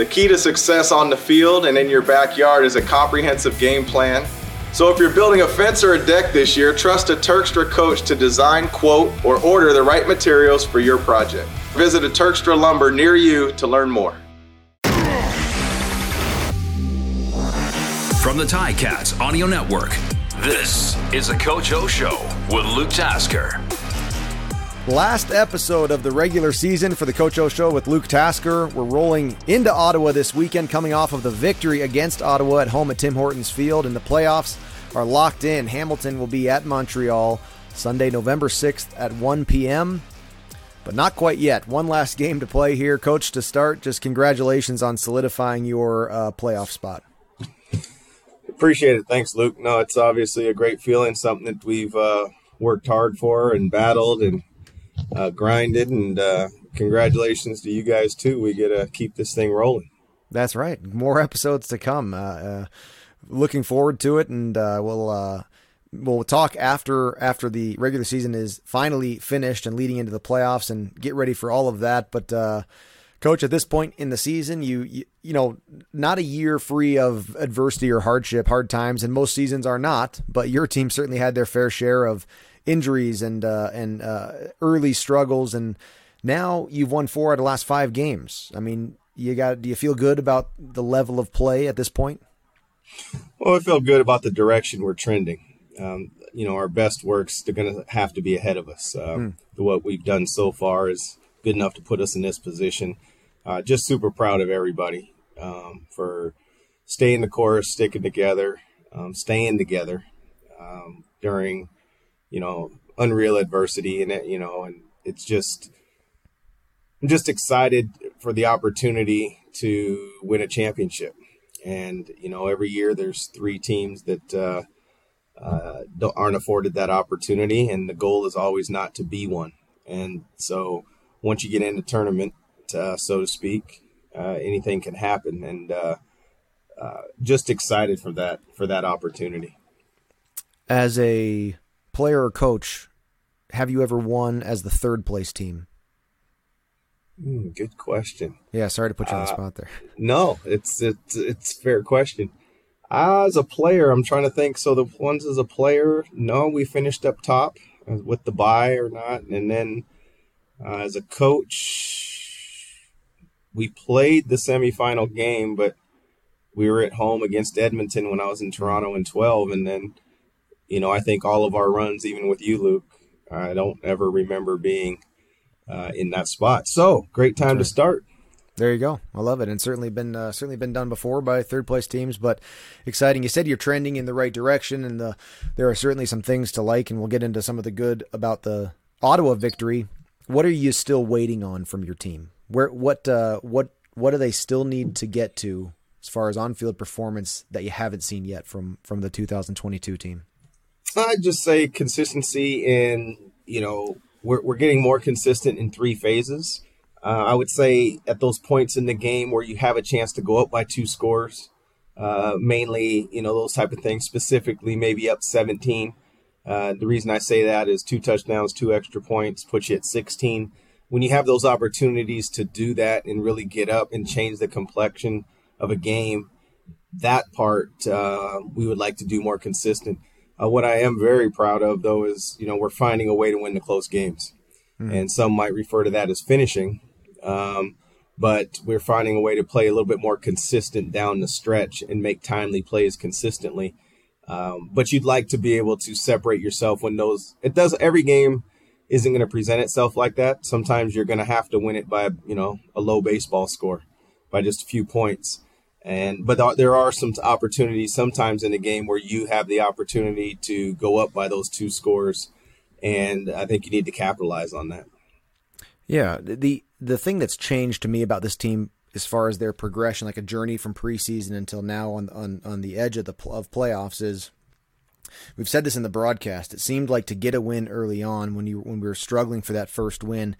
The key to success on the field and in your backyard is a comprehensive game plan. So if you're building a fence or a deck this year, trust a Turkstra coach to design, quote, or order the right materials for your project. Visit a Turkstra lumber near you to learn more. From the Ticats Audio Network, this is the Coach O Show with Luke Tasker. Last episode of the regular season for the Coach O Show with Luke Tasker. We're rolling into Ottawa this weekend, coming off of the victory against Ottawa at home at Tim Hortons Field, and the playoffs are locked in. Hamilton will be at Montreal Sunday, November 6th at 1 p.m. But not quite yet. One last game to play here. Coach, to start, just congratulations on solidifying your uh, playoff spot. Appreciate it. Thanks, Luke. No, it's obviously a great feeling, something that we've uh, worked hard for and battled and uh, grinded. And uh, congratulations to you guys, too. We get to keep this thing rolling. That's right. More episodes to come. Uh, uh, looking forward to it, and uh, we'll we'll talk after after the regular season is finally finished and leading into the playoffs and get ready for all of that. But coach, at this point in the season, you, you you know, not a year free of adversity or hardship, hard times, and most seasons are not. But your team certainly had their fair share of injuries and uh, and uh, early struggles, and now you've won four out of the last five games. I mean, you got. Do you feel good about the level of play at this point? Well, I feel good about the direction we're trending. Um, you know, our best works they're going to have to be ahead of us. Mm. What we've done so far is good enough to put us in this position uh, just super proud of everybody um, for staying the course, sticking together, um, staying together um, during, you know, unreal adversity, and it, you know, and it's just, I'm just excited for the opportunity to win a championship, and you know, every year there's three teams that. Uh, uh, aren't afforded that opportunity, and the goal is always not to be one. And so, once you get into tournament, uh, so to speak. Uh, anything can happen, and uh, uh, just excited for that for that opportunity. As a player or coach, have you ever won as the third place team? Mm, good question. Yeah, sorry to put you on the uh, spot there. No, it's it's it's fair question. As a player, I'm trying to think. So the ones as a player, no, we finished up top with the buy or not, and then uh, as a coach, we played the semifinal game, but we were at home against Edmonton when I was in Toronto in 12. And then, you know, I think all of our runs, even with you, Luke, I don't ever remember being uh, in that spot. So great time to start. There you go. I love it, and certainly been uh, certainly been done before by third place teams, but exciting. You said you're trending in the right direction, and the, there are certainly some things to like, and we'll get into some of the good about the Ottawa victory. What are you still waiting on from your team? Where what uh, what what do they still need to get to as far as on-field performance that you haven't seen yet from from the 2022 team? I'd just say consistency in you know we're we're getting more consistent in three phases. Uh, I would say at those points in the game where you have a chance to go up by two scores, uh, mainly you know those type of things. Specifically, maybe up 17. Uh, the reason I say that is two touchdowns, two extra points, puts you at 16 when you have those opportunities to do that and really get up and change the complexion of a game, that part uh, we would like to do more consistent. Uh, what I am very proud of, though, is you know we're finding a way to win the close games, mm. and some might refer to that as finishing. Um, but we're finding a way to play a little bit more consistent down the stretch and make timely plays consistently. Um, but you'd like to be able to separate yourself when those it does every game isn't going to present itself like that. Sometimes you're going to have to win it by, you know, a low baseball score by just a few points. And but there are some opportunities sometimes in the game where you have the opportunity to go up by those two scores, and I think you need to capitalize on that. Yeah, the the thing that's changed to me about this team as far as their progression, like a journey from preseason until now on on on the edge of the of playoffs, is We've said this in the broadcast. It seemed like to get a win early on when you when we were struggling for that first win,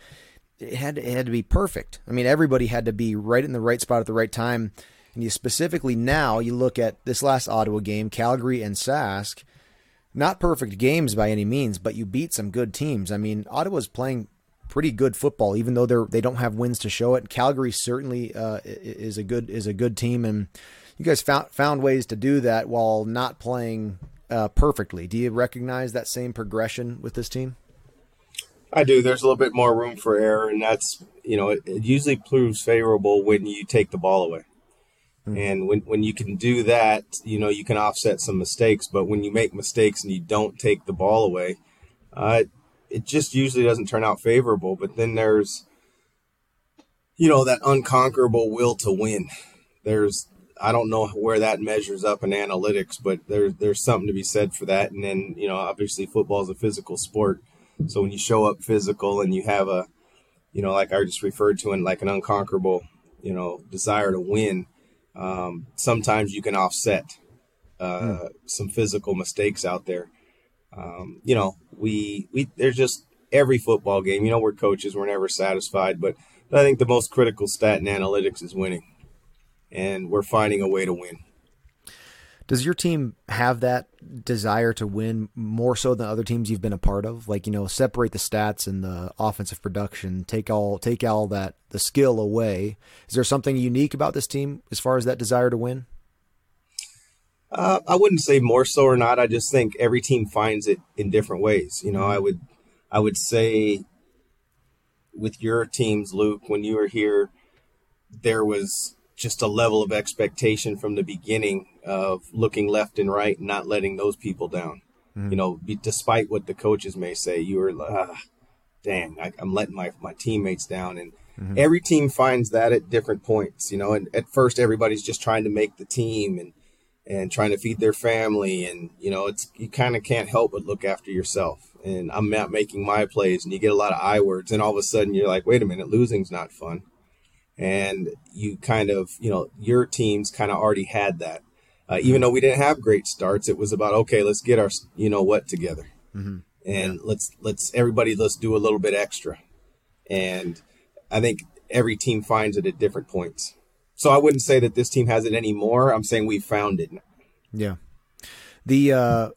it had it had to be perfect. I mean, everybody had to be right in the right spot at the right time. And you specifically now you look at this last Ottawa game, Calgary and Sask, not perfect games by any means, but you beat some good teams. I mean, Ottawa's playing pretty good football, even though they're they don't have wins to show it. Calgary certainly uh, is a good is a good team, and you guys found found ways to do that while not playing uh, perfectly. Do you recognize that same progression with this team? I do. There's a little bit more room for error, and that's you know it, it usually proves favorable when you take the ball away. Mm-hmm. And when, when you can do that, you know, you can offset some mistakes. But when you make mistakes and you don't take the ball away, uh, it just usually doesn't turn out favorable. But then there's, you know, that unconquerable will to win. There's, I don't know where that measures up in analytics, but there's there's something to be said for that. And then, you know, obviously football is a physical sport. So when you show up physical and you have a, you know, like I just referred to in like an unconquerable, you know, desire to win, um, sometimes you can offset uh, mm. some physical mistakes out there. Um, you know, we we there's just every football game. You know, we're coaches; we're never satisfied. But I think the most critical stat in analytics is winning, and we're finding a way to win. Does your team have that desire to win more so than other teams you've been a part of? Like, you know, separate the stats and the offensive production, take all take all that the skill away. Is there something unique about this team as far as that desire to win? Uh, I wouldn't say more so or not. I just think every team finds it in different ways. You know, I would I would say with your teams, Luke, when you were here, there was just a level of expectation from the beginning of looking left and right and not letting those people down. Mm-hmm. You know, be, despite what the coaches may say, you were, ah, dang, I, am letting my, my teammates down. And mm-hmm. every team finds that at different points, you know, and at first everybody's just trying to make the team and, and trying to feed their family. And, you know, it's, you kind of can't help but look after yourself. And I'm not making my plays and you get a lot of I words. And all of a sudden you're like, wait a minute, losing's not fun and you kind of you know your teams kind of already had that uh, even though we didn't have great starts it was about okay let's get our you know what together mm-hmm. and yeah. let's let's everybody let's do a little bit extra and i think every team finds it at different points so i wouldn't say that this team has it anymore i'm saying we found it yeah the uh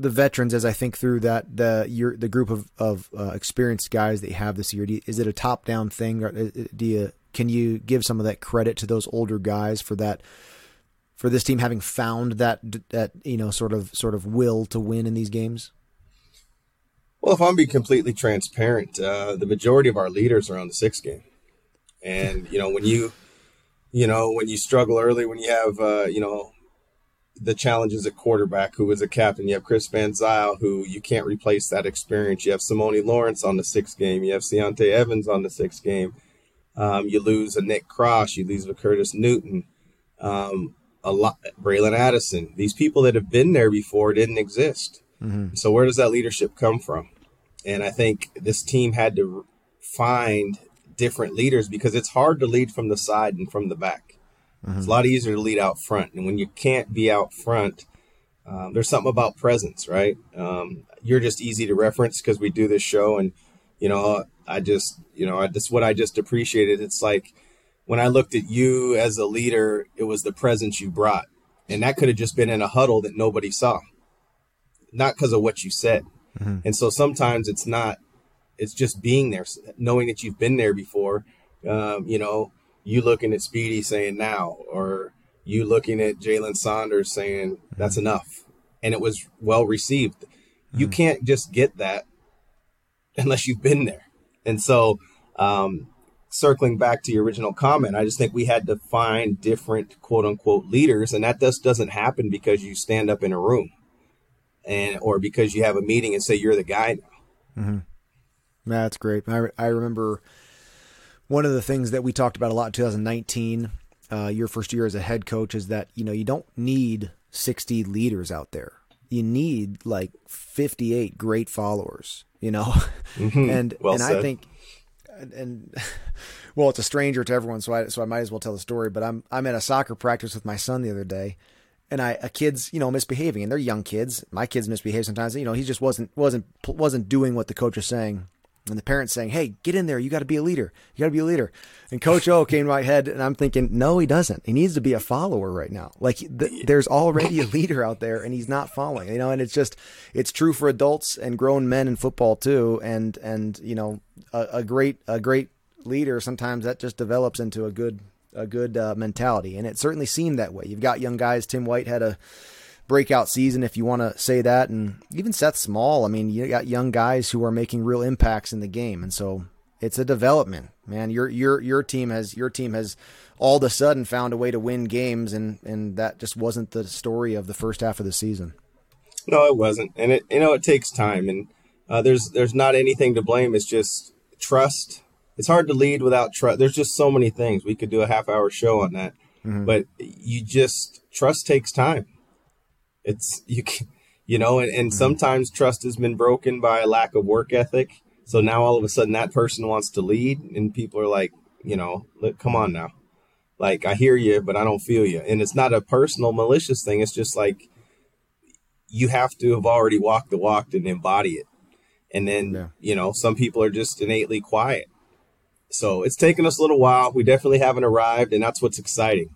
the veterans as I think through that the your the group of of uh, experienced guys that you have this year? You, is it a top down thing, or uh, do you can you give some of that credit to those older guys for that? For this team having found that that you know sort of sort of will to win in these games. Well, if I'm being completely transparent, uh, the majority of our leaders are on the six game, and you know when you, you know when you struggle early, when you have uh, you know the challenges at quarterback, who was a captain. You have Chris Van Zyl, who you can't replace that experience. You have Simoni Lawrence on the sixth game. You have Ciante Evans on the sixth game. Um, you lose a Nick Cross. You lose a Curtis Newton. Um, a lot, Bralon Addison. These people that have been there before didn't exist. Mm-hmm. So where does that leadership come from? And I think this team had to find different leaders because it's hard to lead from the side and from the back. Mm-hmm. It's a lot easier to lead out front. And when you can't be out front, um, there's something about presence, right? Um, you're just easy to reference because we do this show. And, you know, I just, you know, that's what I just appreciated. It's like when I looked at you as a leader, it was the presence you brought. And that could have just been in a huddle that nobody saw, not because of what you said. Mm-hmm. And so sometimes it's not, it's just being there, knowing that you've been there before. Um, you know, you looking at Speedy saying now, or you looking at Jalen Saunders saying that's mm-hmm. enough, and it was well received. Mm-hmm. You can't just get that unless you've been there. And so, um, circling back to your original comment, I just think we had to find different quote unquote leaders, and that just doesn't happen because you stand up in a room and or because you have a meeting and say you're the guy now. Mm-hmm. That's great. I, I remember one of the things that we talked about a lot in 2019, uh, your first year as a head coach, is that you know you don't need 60 leaders out there. You need like 58 great followers. You know, mm-hmm. and well and said. I think and, and well, it's a stranger to everyone, so I so I might as well tell the story. But I'm I'm at a soccer practice with my son the other day, and I a kid's you know misbehaving, and they're young kids. My kids misbehave sometimes. You know, he just wasn't wasn't wasn't doing what the coach was saying, and the parents saying, "Hey, get in there! You got to be a leader. You got to be a leader." And Coach O came to my head, and I'm thinking, "No, he doesn't. He needs to be a follower right now. Like th- there's already a leader out there, and he's not following. You know, and it's just it's true for adults and grown men in football too. And and you know, a, a great a great leader sometimes that just develops into a good a good uh, mentality, and it certainly seemed that way. You've got young guys. Tim White had a breakout season, if you want to say that. And even Seth Small, I mean, you got young guys who are making real impacts in the game, and so it's a development, man. Your your your team has your team has all of a sudden found a way to win games, and and that just wasn't the story of the first half of the season. No, it wasn't, and it you know it takes time, and uh, there's there's not anything to blame. It's just trust. It's hard to lead without trust. There's just so many things we could do a half hour show on that, mm-hmm. but you just trust takes time it's you can, you know, and, and mm-hmm. sometimes trust has been broken by a lack of work ethic. So now all of a sudden that person wants to lead, and people are like, you know, look, come on now. Like I hear you, but I don't feel you. And it's not a personal malicious thing. It's just like you have to have already walked the walk and embody it. And then, yeah. you know, some people are just innately quiet. So it's taken us a little while. We definitely haven't arrived, and that's what's exciting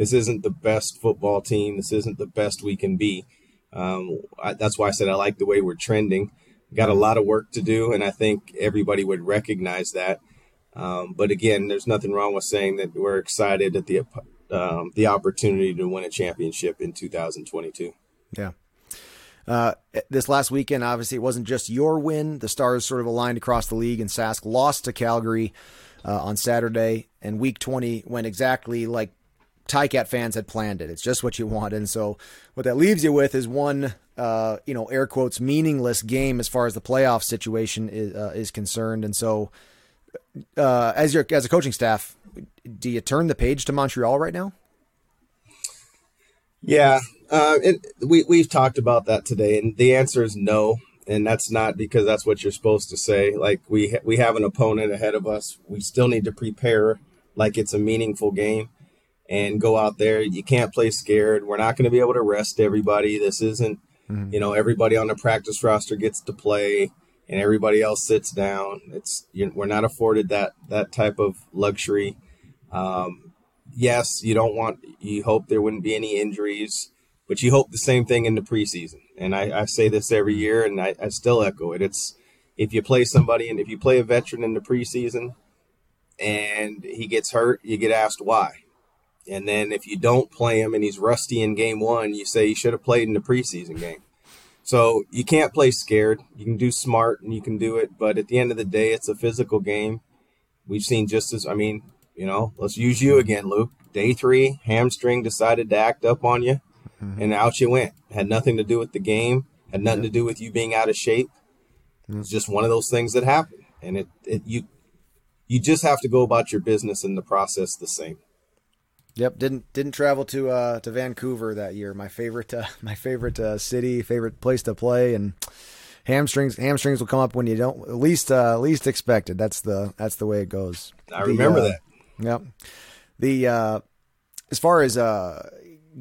this isn't the best football team. This isn't the best we can be. Um, I, that's why I said I like the way we're trending. got a lot of work to do, and I think everybody would recognize that. Um, but again, there's nothing wrong with saying that we're excited at the um, the opportunity to win a championship in 2022. Yeah. Uh, this last weekend, obviously, it wasn't just your win. The Stars sort of aligned across the league, and Sask lost to Calgary uh, on Saturday. And Week 20 went exactly like Ticat fans had planned it. It's just what you want. And so what that leaves you with is one, uh, you know, air quotes, meaningless game as far as the playoff situation is, uh, is concerned. And so uh, as your as a coaching staff, do you turn the page to Montreal right now? Yeah, uh, it, we we've talked about that today, and the answer is no. And that's not because that's what you're supposed to say. Like we ha- we have an opponent ahead of us. We still need to prepare like it's a meaningful game and go out there. You can't play scared. We're not going to be able to rest everybody. This isn't, mm-hmm. you know, everybody on the practice roster gets to play and everybody else sits down. It's you, we're not afforded that that type of luxury. Um, yes, you don't want. You hope there wouldn't be any injuries, but you hope the same thing in the preseason. And I, I say this every year, and I, I still echo it. It's if you play somebody and if you play a veteran in the preseason and he gets hurt, you get asked why and then if you don't play him and he's rusty in game one, you say he should have played in the preseason game. So you can't play scared. You can do smart and you can do it, but at the end of the day, it's a physical game. We've seen just as I mean, you know, let's use you again, Luke. Day three, hamstring decided to act up on you, mm-hmm. and out you went. Had nothing to do with the game. Had nothing to do with you being out of shape. It's just one of those things that happen, and it, it you you just have to go about your business in the process the same. Yep, didn't didn't travel to uh, to Vancouver that year. My favorite uh, my favorite uh, city, favorite place to play, and hamstrings hamstrings will come up when you don't least uh, least expected. That's the that's the way it goes. I remember the, that. Yep. The uh, as far as uh,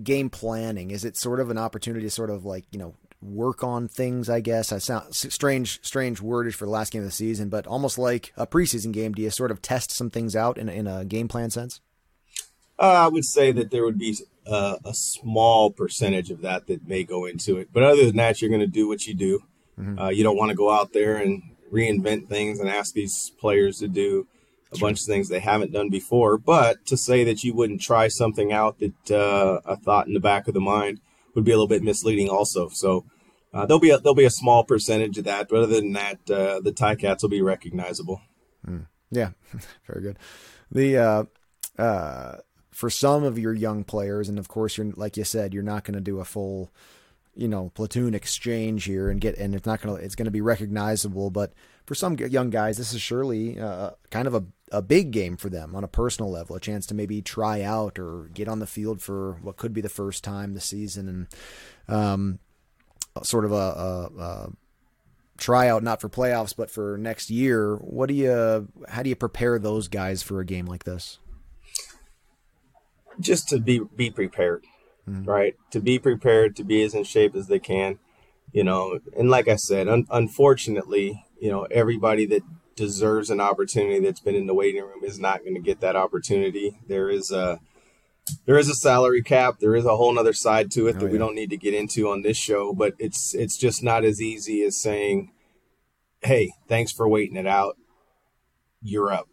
game planning, is it sort of an opportunity to sort of like you know work on things? I guess I sound strange strange wordage for the last game of the season, but almost like a preseason game. Do you sort of test some things out in in a game plan sense? Uh, I would say that there would be uh, a small percentage of that that may go into it. But other than that, you're going to do what you do. Mm-hmm. Uh, you don't want to go out there and reinvent things and ask these players to do a bunch of things they haven't done before. But to say that you wouldn't try something out that uh, a thought in the back of the mind would be a little bit misleading, also. So uh, there'll be a, there'll be a small percentage of that. But other than that, uh, the Ticats will be recognizable. Mm. Yeah, very good. The uh, for some of your young players, and of course, you're like you said, you're not going to do a full, you know, platoon exchange here and get, and it's not going to, it's going to be recognizable. But for some young guys, this is surely uh, kind of a, a big game for them on a personal level, a chance to maybe try out or get on the field for what could be the first time this season, and um, sort of a, a, a tryout, not for playoffs, but for next year. What do you, how do you prepare those guys for a game like this? Just to be be prepared, mm-hmm. right? To be prepared, to be as in shape as they can, you know. And like I said, un- unfortunately, you know, everybody that deserves an opportunity that's been in the waiting room is not going to get that opportunity. There is a there is a salary cap. There is a whole other side to it oh, that yeah. we don't need to get into on this show, but it's it's just not as easy as saying, "Hey, thanks for waiting it out. You're up."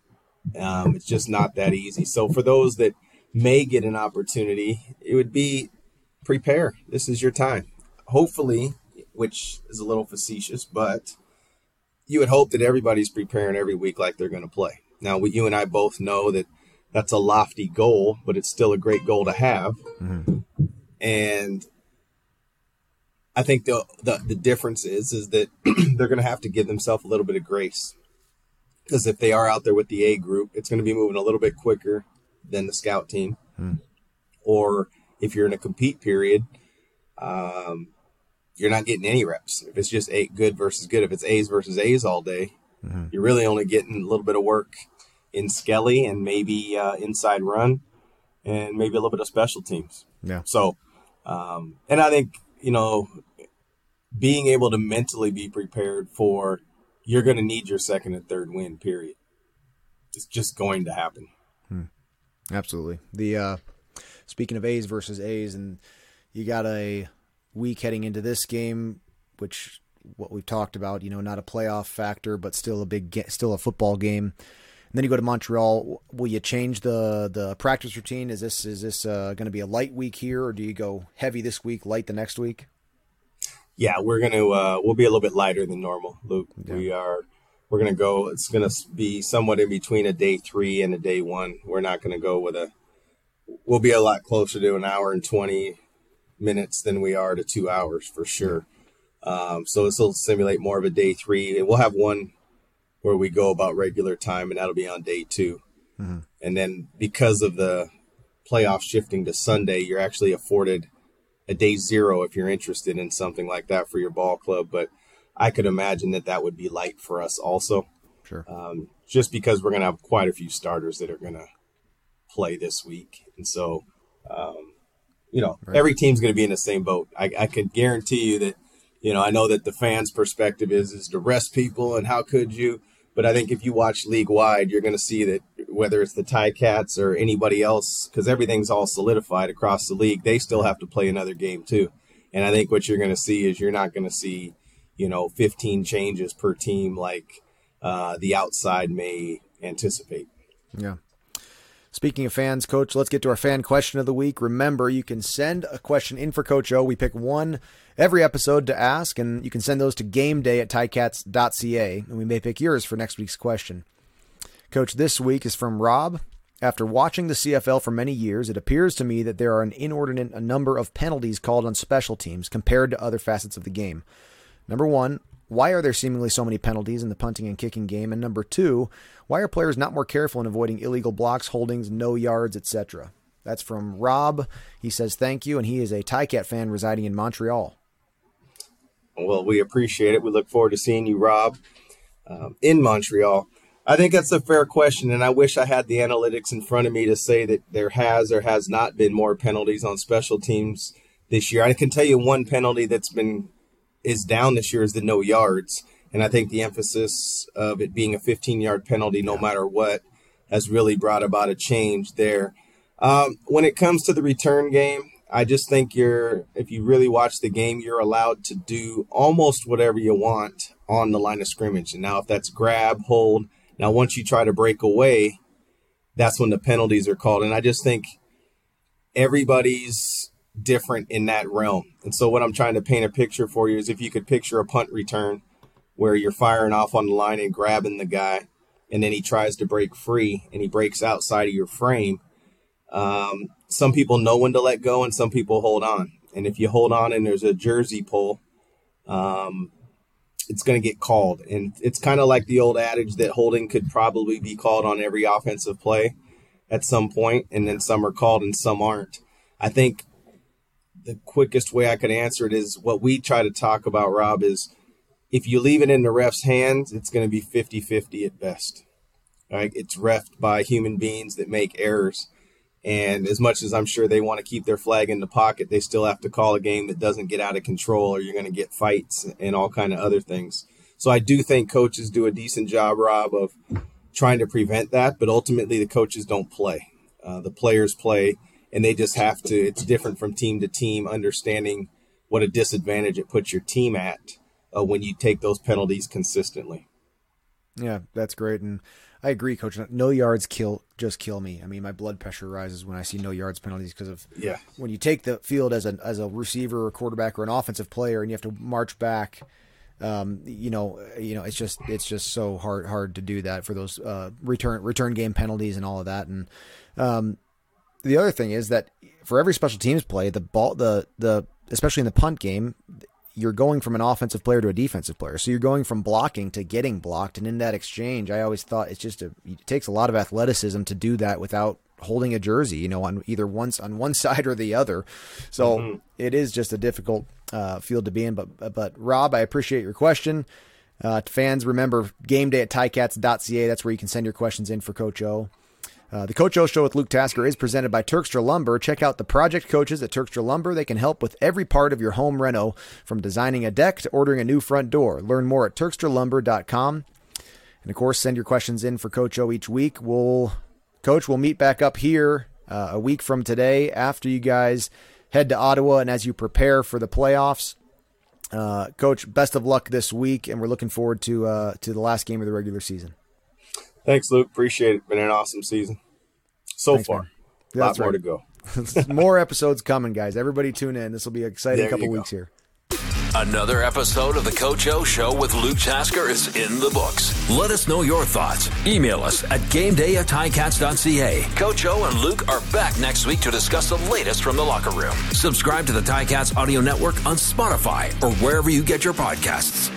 Um, it's just not that easy. So for those that may get an opportunity, it would be prepare. This is your time. Hopefully, which is a little facetious, but you would hope that everybody's preparing every week like they're going to play. Now, we, you and I both know that that's a lofty goal, but it's still a great goal to have. Mm-hmm. And I think the, the, the difference is is that they're going to have to give themselves a little bit of grace because if they are out there with the A group, it's going to be moving a little bit quicker than the scout team. Mm. Or if you're in a compete period, um, you're not getting any reps. If it's just eight good versus good, if it's A's versus A's all day, mm-hmm. you're really only getting a little bit of work in Skelly and maybe uh, inside run and maybe a little bit of special teams. Yeah. So, um, and I think, you know, being able to mentally be prepared for you're going to need your second and third win, period. It's just going to happen. Absolutely. The, uh, speaking of A's versus A's, and you got a week heading into this game, which what we've talked about, you know, not a playoff factor, but still a big, still a football game. And then you go to Montreal. Will you change the the practice routine? Is this is this uh, going to be a light week here, or do you go heavy this week, light the next week? Yeah, we're gonna uh, we'll be a little bit lighter than normal, Luke. Yeah. We are we're gonna go. It's gonna be somewhat in between a day three and a day one. We're not gonna go with a. We'll be a lot closer to an hour and twenty minutes than we are to two hours for sure. Um, so this will simulate more of a day three, and we'll have one where we go about regular time, and that'll be on day 2 mm-hmm. And then because of the playoff shifting to Sunday, you're actually afforded a day zero if you're interested in something like that for your ball club. But I could imagine that that would be light for us also. Sure. Um, just because we're going to have quite a few starters that are going to play this week. And so, um, you know, right. every team's going to be in the same boat. I, I can guarantee you that, you know, I know that the fans' perspective is is to rest people and how could you? But I think if you watch league wide, you're going to see that whether it's the Ticats or anybody else, because everything's all solidified across the league, they still have to play another game too. And I think what you're going to see is you're not going to see, you know, 15 changes per team like uh, the outside may anticipate. Yeah. Speaking of fans, Coach, let's get to our fan question of the week. Remember, you can send a question in for Coach O. We pick one every episode to ask, and you can send those to gameday at ticats.ca, and we may pick yours for next week's question. Coach, this week is from Rob. After watching the CFL for many years, it appears to me that there are an inordinate number of penalties called on special teams compared to other facets of the game. Number one, why are there seemingly so many penalties in the punting and kicking game? And number two, why are players not more careful in avoiding illegal blocks, holdings, no yards, etc.? That's from Rob. He says thank you, and he is a Ticat fan residing in Montreal. Well, we appreciate it. We look forward to seeing you, Rob, um, in Montreal. I think that's a fair question, and I wish I had the analytics in front of me to say that there has or has not been more penalties on special teams this year. I can tell you one penalty that's been is down this year is the no yards. And I think the emphasis of it being a 15 yard penalty, no matter what, has really brought about a change there. Um, when it comes to the return game, I just think you're, if you really watch the game, you're allowed to do almost whatever you want on the line of scrimmage. And now, if that's grab, hold, now once you try to break away, that's when the penalties are called. And I just think everybody's different in that realm. And so what I'm trying to paint a picture for you is if you could picture a punt return where you're firing off on the line and grabbing the guy and then he tries to break free and he breaks outside of your frame. Um, some people know when to let go and some people hold on. And if you hold on and there's a jersey pull, um, it's going to get called. And it's kind of like the old adage that holding could probably be called on every offensive play at some point, and then some are called and some aren't. I think the quickest way I could answer it is what we try to talk about, Rob, is if you leave it in the ref's hands, it's going to be 50 50 at best. Right? It's refed by human beings that make errors. And as much as I'm sure they want to keep their flag in the pocket, they still have to call a game that doesn't get out of control or you're going to get fights and all kind of other things. So I do think coaches do a decent job, Rob, of trying to prevent that, but ultimately the coaches don't play. Uh, the players play, and they just have to. It's different from team to team, understanding what a disadvantage it puts your team at uh, when you take those penalties consistently. Yeah, that's great, and I agree, Coach. No yards kill just kill me. I mean, my blood pressure rises when I see no yards penalties because of yeah. When you take the field as a as a receiver or quarterback or an offensive player, and you have to march back, um, you know, you know, it's just it's just so hard hard to do that for those uh, return return game penalties and all of that. And um, the other thing is that for every special teams play, the ball the the especially in the punt game, you're going from an offensive player to a defensive player. So you're going from blocking to getting blocked. And in that exchange, I always thought it's just a, it takes a lot of athleticism to do that without holding a jersey, you know, on either once on one side or the other. So mm-hmm. it is just a difficult uh, field to be in. But, but Rob, I appreciate your question. Uh, fans, remember game day at ticats.ca. That's where you can send your questions in for Coach O. Uh, the Coach O Show with Luke Tasker is presented by Turkstra Lumber. Check out the project coaches at Turkstra Lumber. They can help with every part of your home reno, from designing a deck to ordering a new front door. Learn more at turkstralumber.com. And of course, send your questions in for Coach O each week. We'll, Coach, we'll meet back up here uh, a week from today after you guys head to Ottawa and as you prepare for the playoffs. Uh, Coach, best of luck this week, and we're looking forward to uh, to the last game of the regular season. Thanks, Luke. Appreciate it. Been an awesome season so Thanks, far. A lot more to go. more episodes coming, guys. Everybody tune in. This will be an exciting there couple weeks here. Another episode of the Coach O Show with Luke Tasker is in the books. Let us know your thoughts. Email us at gameday at ticats.ca. Coach O and Luke are back next week to discuss the latest from the locker room. Subscribe to the Ticats audio network on Spotify or wherever you get your podcasts.